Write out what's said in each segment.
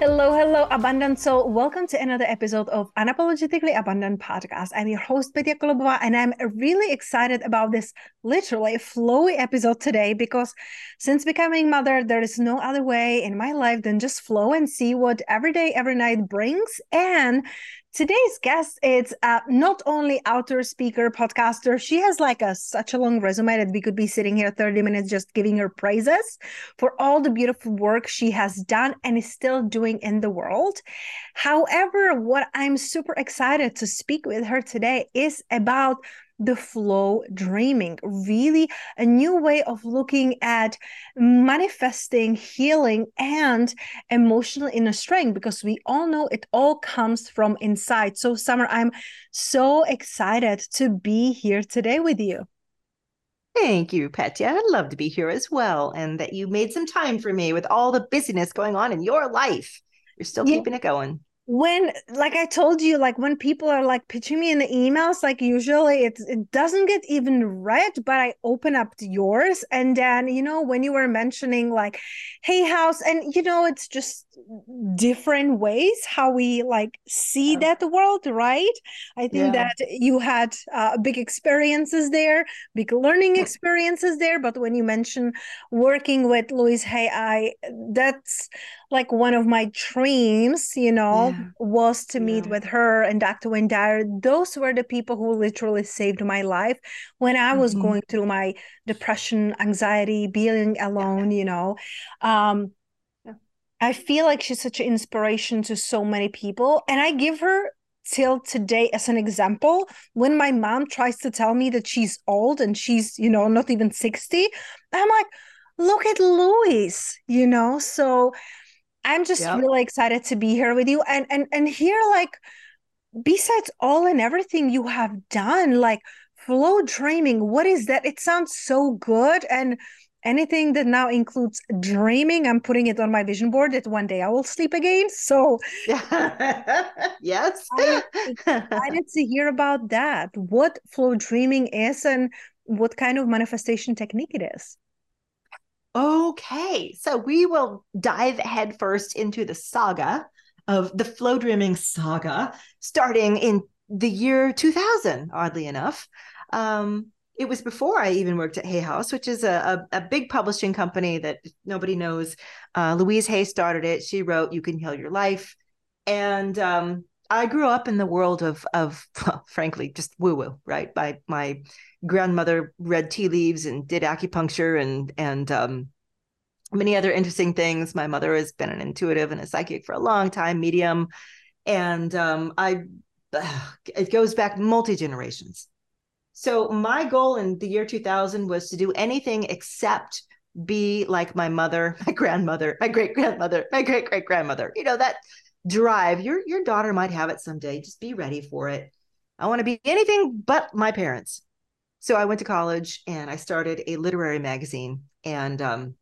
Hello, hello, abundant soul. Welcome to another episode of Unapologetically Abundant podcast. I'm your host, Petya Kolobova, and I'm really excited about this literally flowy episode today because since becoming mother, there is no other way in my life than just flow and see what every day, every night brings. And Today's guest is uh, not only author, speaker, podcaster. She has like a such a long resume that we could be sitting here 30 minutes just giving her praises for all the beautiful work she has done and is still doing in the world. However, what I'm super excited to speak with her today is about the flow dreaming, really a new way of looking at manifesting, healing, and emotional inner strength because we all know it all comes from inside. So, Summer, I'm so excited to be here today with you. Thank you, Petya. I'd love to be here as well, and that you made some time for me with all the busyness going on in your life. You're still yeah. keeping it going when like i told you like when people are like pitching me in the emails like usually it, it doesn't get even read but i open up yours. And then you know when you were mentioning like Hay House and you know it's just different ways how we like see yeah. that world right i think yeah. that you had uh, big experiences there big learning experiences there but when you mention working with louise hay i that's like one of my dreams you know yeah. was to meet with her and dr dyer those were the people who literally saved my life when i was mm-hmm. going through my depression anxiety being alone you know um I feel like she's such an inspiration to so many people. And I give her till today as an example when my mom tries to tell me that she's old and she's, you know, not even 60. I'm like, look at Louise, you know? So I'm just yep. really excited to be here with you and and and here like besides all and everything you have done like flow dreaming what is that it sounds so good and anything that now includes dreaming i'm putting it on my vision board that one day i will sleep again. So yes. I'm excited to hear about that. What flow dreaming is and what kind of manifestation technique it is. Okay. So we will dive headfirst into the saga of the flow dreaming saga starting in the year 2000 oddly enough. Um, it was before I even worked at Hay House, which is a, a, a big publishing company that nobody knows. Uh, Louise Hay started it. She wrote "You Can Heal Your Life," and um, I grew up in the world of of well, frankly just woo woo. Right, my my grandmother read tea leaves and did acupuncture and and um, many other interesting things. My mother has been an intuitive and a psychic for a long time, medium, and um, I. It goes back multi generations so my goal in the year 2000 was to do anything except be like my mother, my grandmother, my great grandmother, my great great grandmother. You know that drive. Your your daughter might have it someday. Just be ready for it. I want to be anything but my parents. So I went to college and I started a literary magazine and um,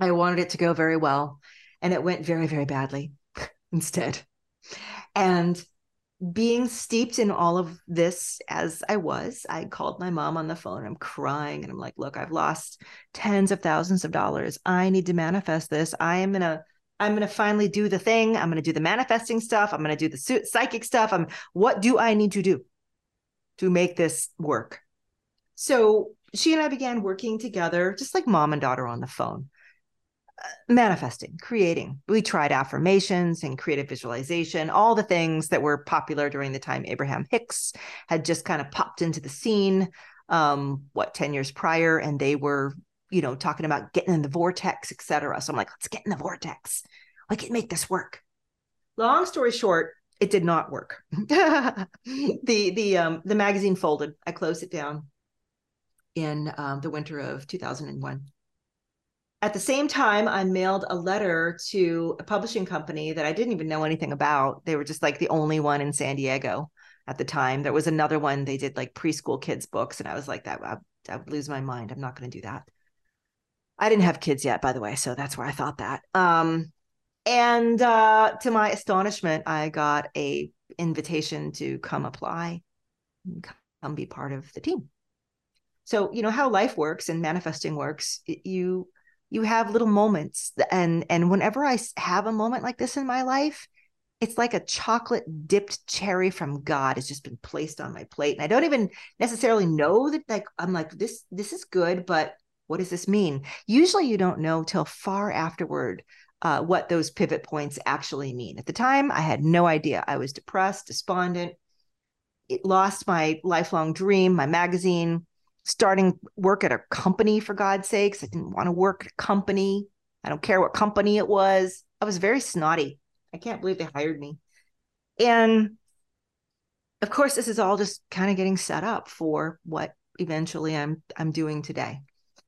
I wanted it to go very well and it went very very badly instead. And being steeped in all of this as I was, I called my mom on the phone. I'm crying and I'm like, look, I've lost tens of thousands of dollars. I need to manifest this. I am going to I'm going to finally do the thing. I'm going to do the manifesting stuff. I'm going to do the psychic stuff. I'm what do I need to do to make this work? So she and I began working together, just like mom and daughter on the phone. Manifesting, creating. We tried affirmations and creative visualization, all the things that were popular during the time Abraham Hicks had just kind of popped into the scene, um, what, 10 years prior, and they were, you know, talking about getting in the vortex, etc. So I'm like, let's get in the vortex. I can make this work. Long story short, it did not work. the the um the magazine folded. I closed it down in um, the winter of 2001 at the same time, I mailed a letter to a publishing company that I didn't even know anything about. They were just like the only one in San Diego at the time. There was another one, they did like preschool kids' books. And I was like, that I, I would lose my mind. I'm not going to do that. I didn't have kids yet, by the way. So that's where I thought that. Um, and uh, to my astonishment, I got a invitation to come apply, come be part of the team. So, you know, how life works and manifesting works, you you have little moments. And and whenever i have a moment like this in my life it's like a chocolate dipped cherry from god has just been placed on my plate. And i don't even necessarily know that like i'm like this this is good but what does this mean? Usually you don't know till far afterward uh, what those pivot points actually mean. At the time i had no idea. I was depressed despondent. It lost my lifelong dream my magazine starting work at a company for God's sakes. I didn't want to work at a company. I don't care what company it was. I was very snotty. I can't believe they hired me. And of course, this is all just kind of getting set up for what eventually I'm I'm doing today,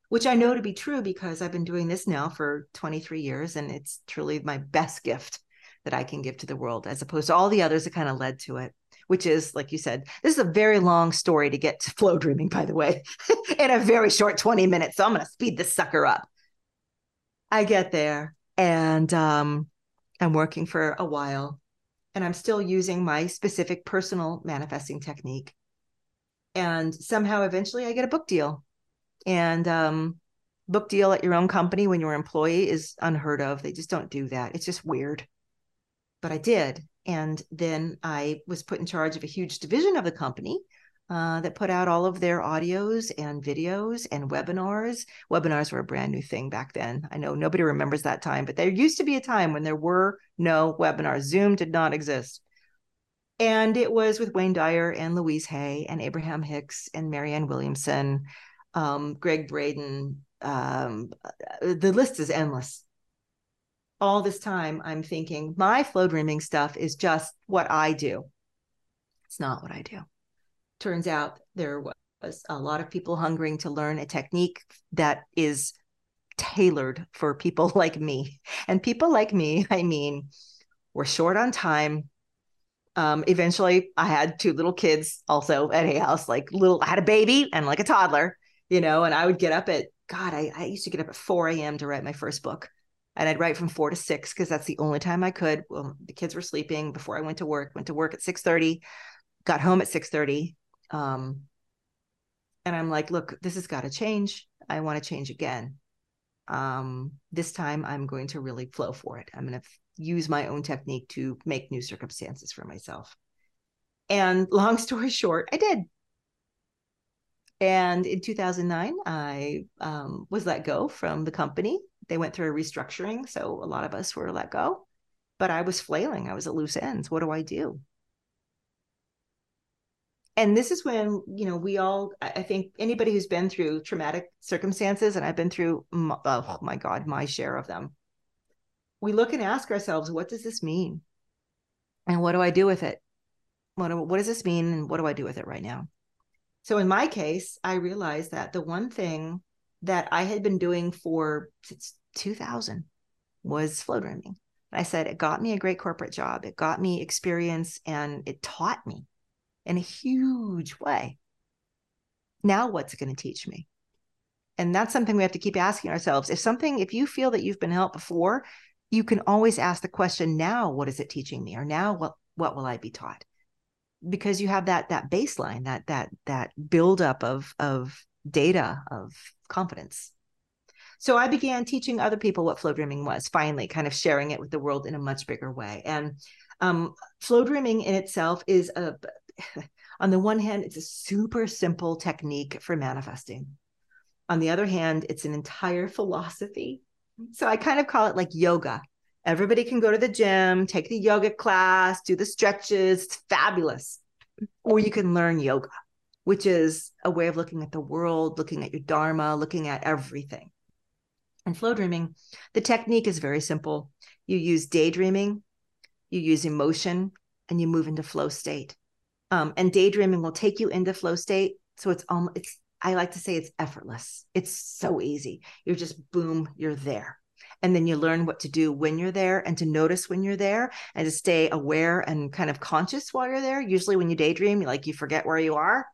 which I know to be true because I've been doing this now for 23 years and it's truly my best gift that I can give to the world as opposed to all the others that kind of led to it which is, like you said, this is a very long story to get to flow dreaming, by the way, in a very short 20 minutes. So I'm going to speed this sucker up. I get there and um, I'm working for a while and I'm still using my specific personal manifesting technique. And somehow eventually I get a book deal. And um, book deal at your own company when you're an employee is unheard of. They just don't do that. It's just weird. But I did. And then I was put in charge of a huge division of the company uh, that put out all of their audios and videos and webinars. Webinars were a brand new thing back then. I know nobody remembers that time, but there used to be a time when there were no webinars. Zoom did not exist. And it was with Wayne Dyer and Louise Hay and Abraham Hicks and Marianne Williamson, um, Gregg Braden. Um, uh, the list is endless all this time I'm thinking my flow dreaming stuff is just what I do. It's not what I do. Turns out there was a lot of people hungering to learn a technique that is tailored for people like me. And people like me, I mean, we're short on time. Um, eventually, I had two little kids also at a house, like little, I had a baby and like a toddler, you know, and I would get up at, God, I, I used to get up at 4 a.m. to write my first book and I'd write from four to six because that's the only time I could. Well, the kids were sleeping before I went to work. Went to work at six thirty, got home at six thirty, um, and I'm like, look, this has got to change. I want to change again. Um, this time, I'm going to really flow for it. I'm going to use my own technique to make new circumstances for myself. And long story short, I did. And in 2009, I um, was let go from the company they went through a restructuring. So a lot of us were let go, but I was flailing. I was at loose ends. What do I do? And this is when, you know, we all, I think anybody who's been through traumatic circumstances, and I've been through, oh my God, my share of them, we look and ask ourselves, what does this mean? And what do I do with it? What, do, what does this mean? And what do I do with it right now? So in my case, I realized that the one thing that I had been doing for since 2000 was flow dreaming. I said it got me a great corporate job. It got me experience and it taught me in a huge way. Now, what's it going to teach me? And that's something we have to keep asking ourselves. If something, if you feel that you've been helped before, you can always ask the question, now what is it teaching me? Or now what what will I be taught? Because you have that that baseline, that that that buildup of of data of confidence. So I began teaching other people what flow dreaming was, finally, kind of sharing it with the world in a much bigger way. And um, flow dreaming in itself is a, on the one hand, it's a super simple technique for manifesting. On the other hand, it's an entire philosophy So I kind of call it like yoga. Everybody can go to the gym, take the yoga class, do the stretches. It's fabulous. Or you can learn yoga, which is a way of looking at the world, looking at your dharma, looking at everything. And flow dreaming, the technique is very simple. You use daydreaming, you use emotion, and you move into flow state. Um, and daydreaming will take you into flow state. So it's um, it's I like to say it's effortless. It's so easy. You're just boom, you're there. And then you learn what to do when you're there and to notice when you're there and to stay aware and kind of conscious while you're there. Usually when you daydream, like you forget where you are.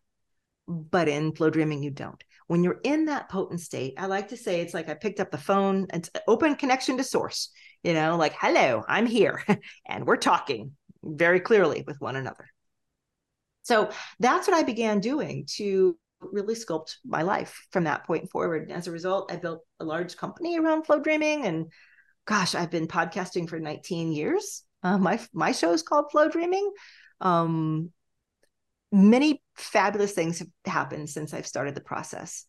But in flow dreaming, you don't. When you're in that potent state, I like to say it's like I picked up the phone, it's open connection to source, you know, like, hello, I'm here and we're talking very clearly with one another. So that's what I began doing to really sculpt my life from that point forward. As a result, I built a large company around flow dreaming. And gosh, I've been podcasting for 19 years. Uh, my my show is called Flow Dreaming. Um, many fabulous things have happened since I've started the process.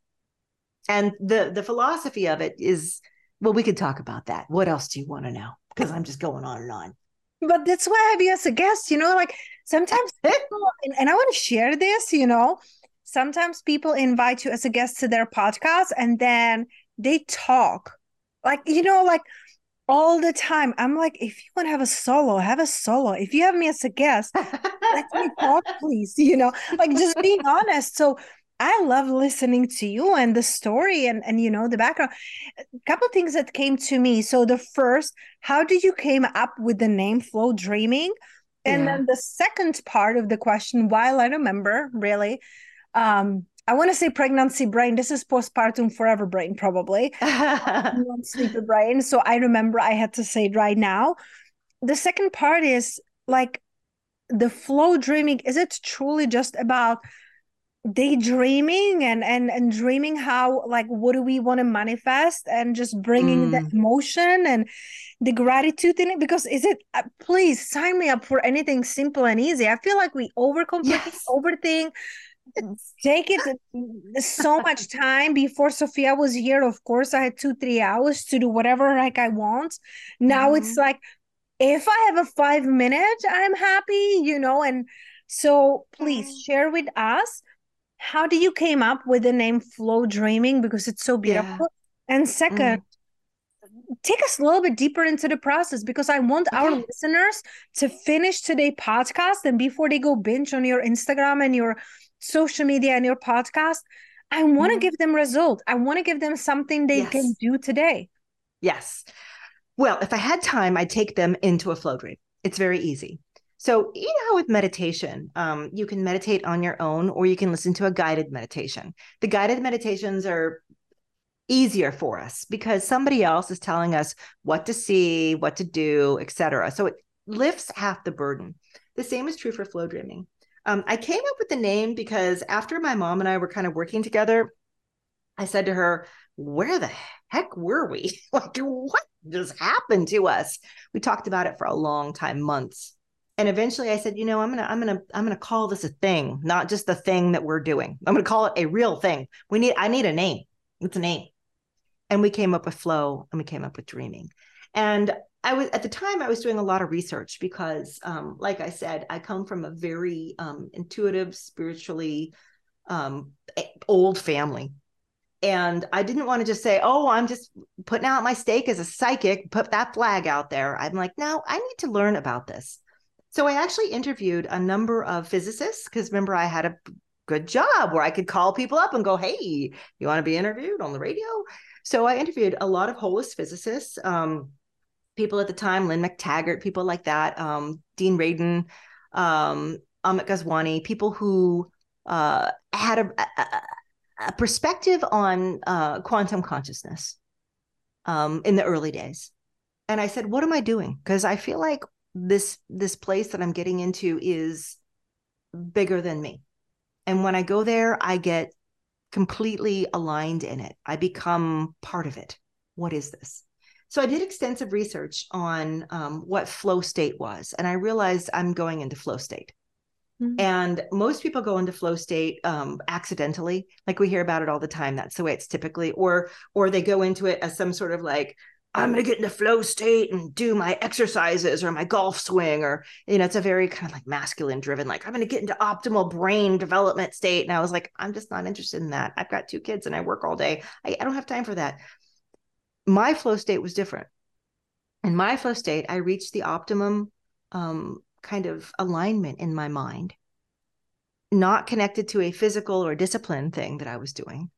And the the philosophy of it is, well, we could talk about that. What else do you want to know? Because I'm just going on and on. But that's why I have you as a guest. You know, like sometimes, people, and, and I want to share this. You know, sometimes people invite you as a guest to their podcast and then they talk like you know like all the time. I'm like if you want to have a solo have a solo. If you have me as a guest let me talk please you know? Like just being honest. So i love listening to you and the story and and you know the background. A couple things that came to me. So the first how did you came up with the name flow dreaming? And yeah. then the second part of the question while i remember really um I want to say pregnancy brain. This is postpartum forever brain, probably. sleepy brain. So I remember I had to say it right now. The second part is like the flow dreaming. Is it truly just about daydreaming and and and dreaming how like what do we want to manifest and just bringing mm. the emotion and the gratitude in it because is it uh, please sign me up for anything simple and easy i feel like we overcomplicate yes. overthink take it so much time before Sophia was here. Of course, I had two, three hours to do whatever like I want. Now mm-hmm. it's like if I have a five minute, I'm happy, you know. And so please mm-hmm. share with us how do you came up with the name Flow Dreaming because it's so beautiful. Yeah. And 2nd mm-hmm. take us a little bit deeper into the process because I want okay. our listeners to finish today podcast and before they go binge on your Instagram and your social media and your podcast i want to mm-hmm. give them result. I want to give them something they yes. can do today. Yes. Well if i had time i'd take them into a flow dream it's very easy. So you know how with meditation um, you can meditate on your own or you can listen to a guided meditation. The guided meditations are easier for us because somebody else is telling us what to see what to do etc so it lifts half the burden. The same is true for flow dreaming um, I came up with the name because after my mom and I were kind of working together, I said to her, Where the heck were we? like, what just happened to us? We talked about it for a long time, months. And eventually I said, you know, I'm gonna, I'm gonna, I'm gonna call this a thing, not just the thing that we're doing. I'm gonna call it a real thing. We need, I need a name. It's a name. And we came up with flow and we came up with dreaming. And I was at the time I was doing a lot of research because, um, like I said, I come from a very um, intuitive, spiritually um, old family, and I didn't want to just say, "Oh, I'm just putting out my stake as a psychic, put that flag out there." I'm like, no, I need to learn about this. So I actually interviewed a number of physicists because remember I had a good job where I could call people up and go, "Hey, you want to be interviewed on the radio?" So I interviewed a lot of holist physicists. Um, people at the time, Lynne McTaggart, people like that, um, Dean Radin, um, Amit Goswami, people who uh, had a, a, a, perspective on uh, quantum consciousness um, in the early days. And I said, "What am I doing?" Because I feel like this this place that I'm getting into is bigger than me. And when I go there, I get completely aligned in it. I become part of it. What is this? So I did extensive research on um, what flow state was, and I realized I'm going into flow state. Mm-hmm. And most people go into flow state um, accidentally, like we hear about it all the time. That's the way it's typically, or or they go into it as some sort of like I'm going to get into flow state and do my exercises or my golf swing. Or, you know, it's a very kind of like masculine driven, like, I'm going to get into optimal brain development state. And I was like, I'm just not interested in that. I've got two kids and I work all day. I, I don't have time for that. My flow state was different. In my flow state, I reached the optimum um, kind of alignment in my mind, not connected to a physical or discipline thing that I was doing,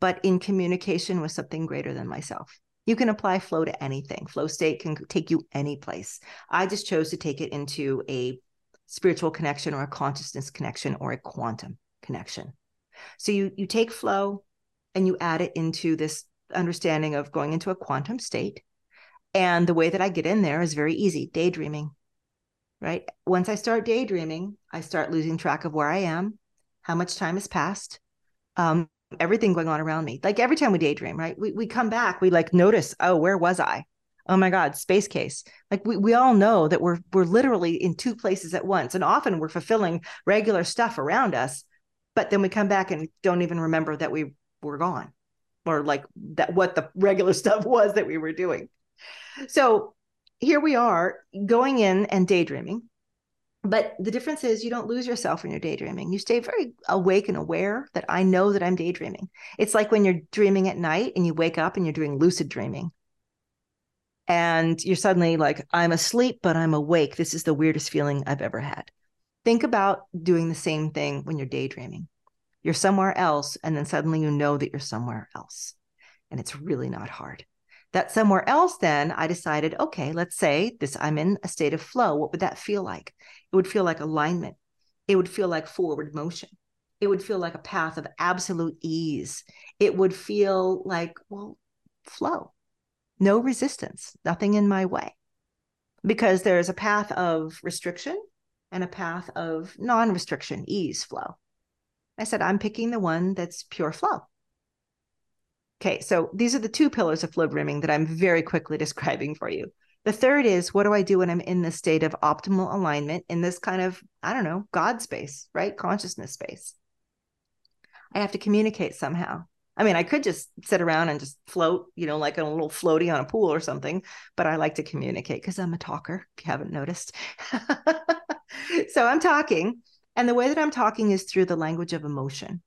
but in communication with something greater than myself. You can apply flow to anything. Flow state can take you any place. I just chose to take it into a spiritual connection or a consciousness connection or a quantum connection. So you you take flow and you add it into this understanding of going into a quantum state. And the way that I get in there is very easy, daydreaming. Right? Once I start daydreaming, I start losing track of where I am, how much time has passed. Um, everything going on around me. Like every time we daydream, right? We we come back, we like notice, oh, where was I? Oh my God, space case. Like we, we all know that we're we're literally in two places at once. And often we're fulfilling regular stuff around us, but then we come back and don't even remember that we were gone or like that what the regular stuff was that we were doing. So here we are going in and daydreaming but the difference is you don't lose yourself when you're daydreaming. You stay very awake and aware that I know that I'm daydreaming. It's like when you're dreaming at night and you wake up and you're doing lucid dreaming. And you're suddenly like, I'm asleep, but I'm awake. This is the weirdest feeling I've ever had. Think about doing the same thing when you're daydreaming. You're somewhere else, and then suddenly you know that you're somewhere else. And it's really not hard. That somewhere else then i decided okay let's say this i'm in a state of flow. What would that feel like? It would feel like alignment. It would feel like forward motion. It would feel like a path of absolute ease. It would feel like well flow. No resistance. Nothing in my way. Because there's a path of restriction and a path of non-restriction ease flow i said i'm picking the one that's pure flow Okay, so these are the two pillars of flow dreaming that I'm very quickly describing for you. The third is what do I do when I'm in this state of optimal alignment in this kind of, I don't know, God space, right? Consciousness space. I have to communicate somehow. I mean, I could just sit around and just float, you know, like a little floaty on a pool or something, but I like to communicate because I'm a talker, if you haven't noticed. so I'm talking, and the way that I'm talking is through the language of emotion.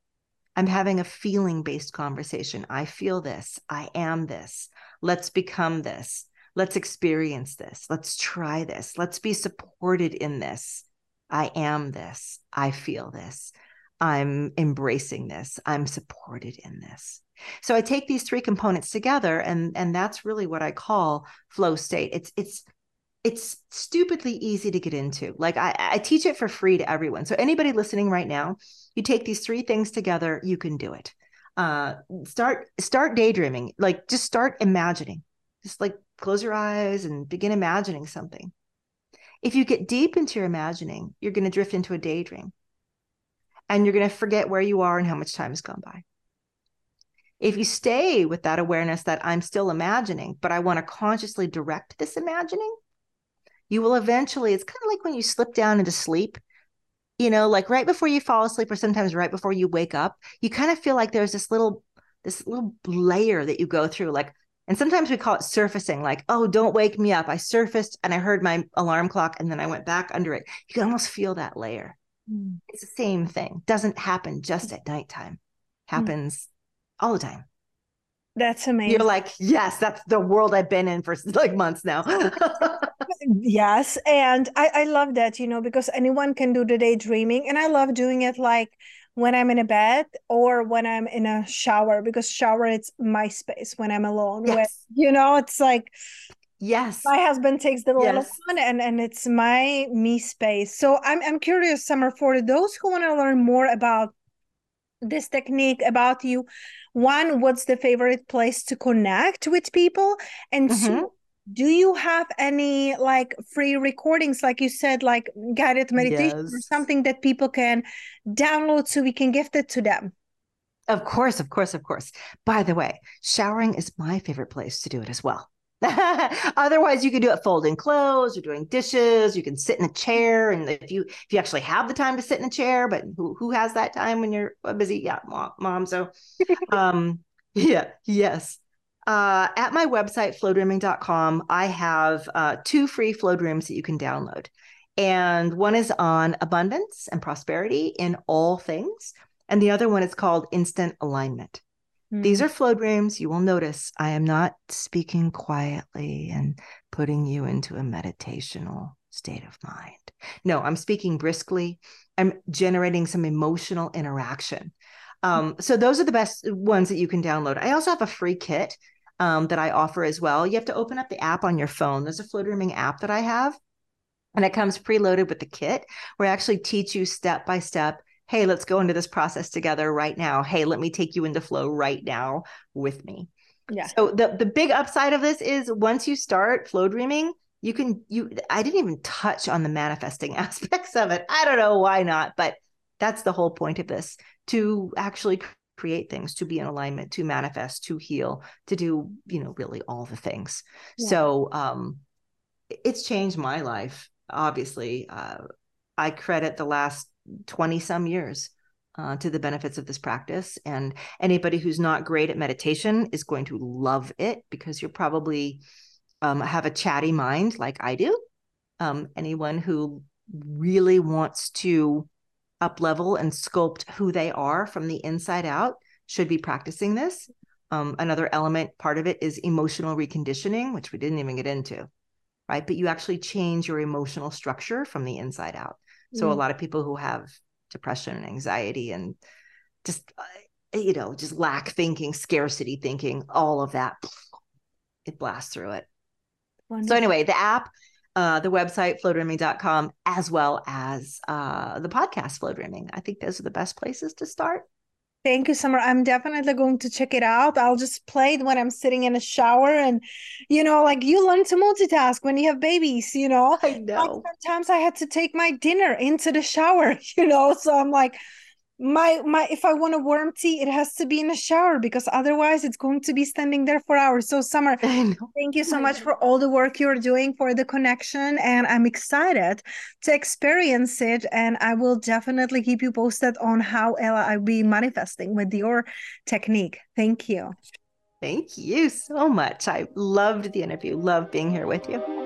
I'm having a feeling based conversation. I feel this. I am this. Let's become this. Let's experience this. Let's try this. Let's be supported in this. I am this. I feel this. I'm embracing this. I'm supported in this. So I take these three components together and and that's really what I call flow state. It's it's it's stupidly easy to get into. Like I, I teach it for free to everyone. So anybody listening right now, you take these three things together, you can do it. Uh, start start daydreaming. Like just start imagining. Just like close your eyes and begin imagining something. If you get deep into your imagining, you're going to drift into a daydream. And you're going to forget where you are and how much time has gone by. If you stay with that awareness that I'm still imagining, but I want to consciously direct this imagining, you will eventually, it's kind of like when you slip down into sleep, you know, like right before you fall asleep, or sometimes right before you wake up, you kind of feel like there's this little, this little layer that you go through. Like, and sometimes we call it surfacing, like, oh, don't wake me up. I surfaced and I heard my alarm clock and then I went back under it. You can almost feel that layer. Mm. It's the same thing. Doesn't happen just at nighttime, hmm. happens mm. all the time. That's amazing. You're like, yes, that's the world I've been in for like months now. yes. And I, I love that, you know, because anyone can do the daydreaming. And I love doing it like when I'm in a bed or when I'm in a shower, because shower it's my space when I'm alone. Yes. With, you know, it's like Yes. My husband takes the little yes. one and, and it's my me space. So I'm I'm curious, Summer, for those who want to learn more about this technique about you one what's the favorite place to connect with people and mm-hmm. two do you have any like free recordings like you said like guided meditation yes. or something that people can download so we can gift it to them of course of course of course by the way showering is my favorite place to do it as well Otherwise, you can do it folding clothes or doing dishes. You can sit in a chair, and if you if you actually have the time to sit in a chair, but who who has that time when you're busy? Yeah, mom. mom so, um, yeah, yes. Uh, at my website, flowdreaming.com, I have uh, two free flow dreams that you can download. And one is on abundance and prosperity in all things. And the other one is called instant alignment. Mm. These are flow dreams. You will notice I am not speaking quietly and putting you into a meditational state of mind. No, I'm speaking briskly. I'm generating some emotional interaction. Um, so those are the best ones that you can download. I also have a free kit um, that I offer as well. You have to open up the app on your phone. There's a flow dreaming app that I have, and it comes preloaded with the kit where I actually teach you step by step. Hey, let's go into this process together right now. Hey, let me take you into flow right now with me. Yeah. So the the big upside of this is once you start flow dreaming, you can you I didn't even touch on the manifesting aspects of it. I don't know why not, but that's the whole point of this to actually create things to be in alignment to manifest to heal to do you know really all the things. Yeah. so um it's changed my life obviously. Uh i credit the last 20 some years uh, to the benefits of this practice and anybody who's not great at meditation is going to love it because you're probably um, have a chatty mind like i do. Um, anyone who really wants to up level and sculpt who they are from the inside out should be practicing this. Um, another element, part of it is emotional reconditioning, which we didn't even get into, right? But you actually change your emotional structure from the inside out. So mm. a lot of people who have depression and anxiety and just, uh, you know, just lack thinking, scarcity thinking, all of that, it blasts through it. Wonderful. So anyway, the app uh, the website flowdreaming.com as well as uh, the podcast dreaming i think those are the best places to start Thank you, Summer. I'm definitely going to check it out. I'll just play it when I'm sitting in a shower. And, you know, like you learn to multitask when you have babies, you know. I know. Like sometimes I had to take my dinner into the shower, you know. So I'm like, my my if i want a warm tea it has to be in a shower because otherwise it's going to be standing there for hours. So summer thank you so oh much for all the work you're doing for the connection and i'm excited to experience it and i will definitely keep you posted on how ella i'll be manifesting with your technique. Thank you. Thank you so much. I loved the interview. Love being here with you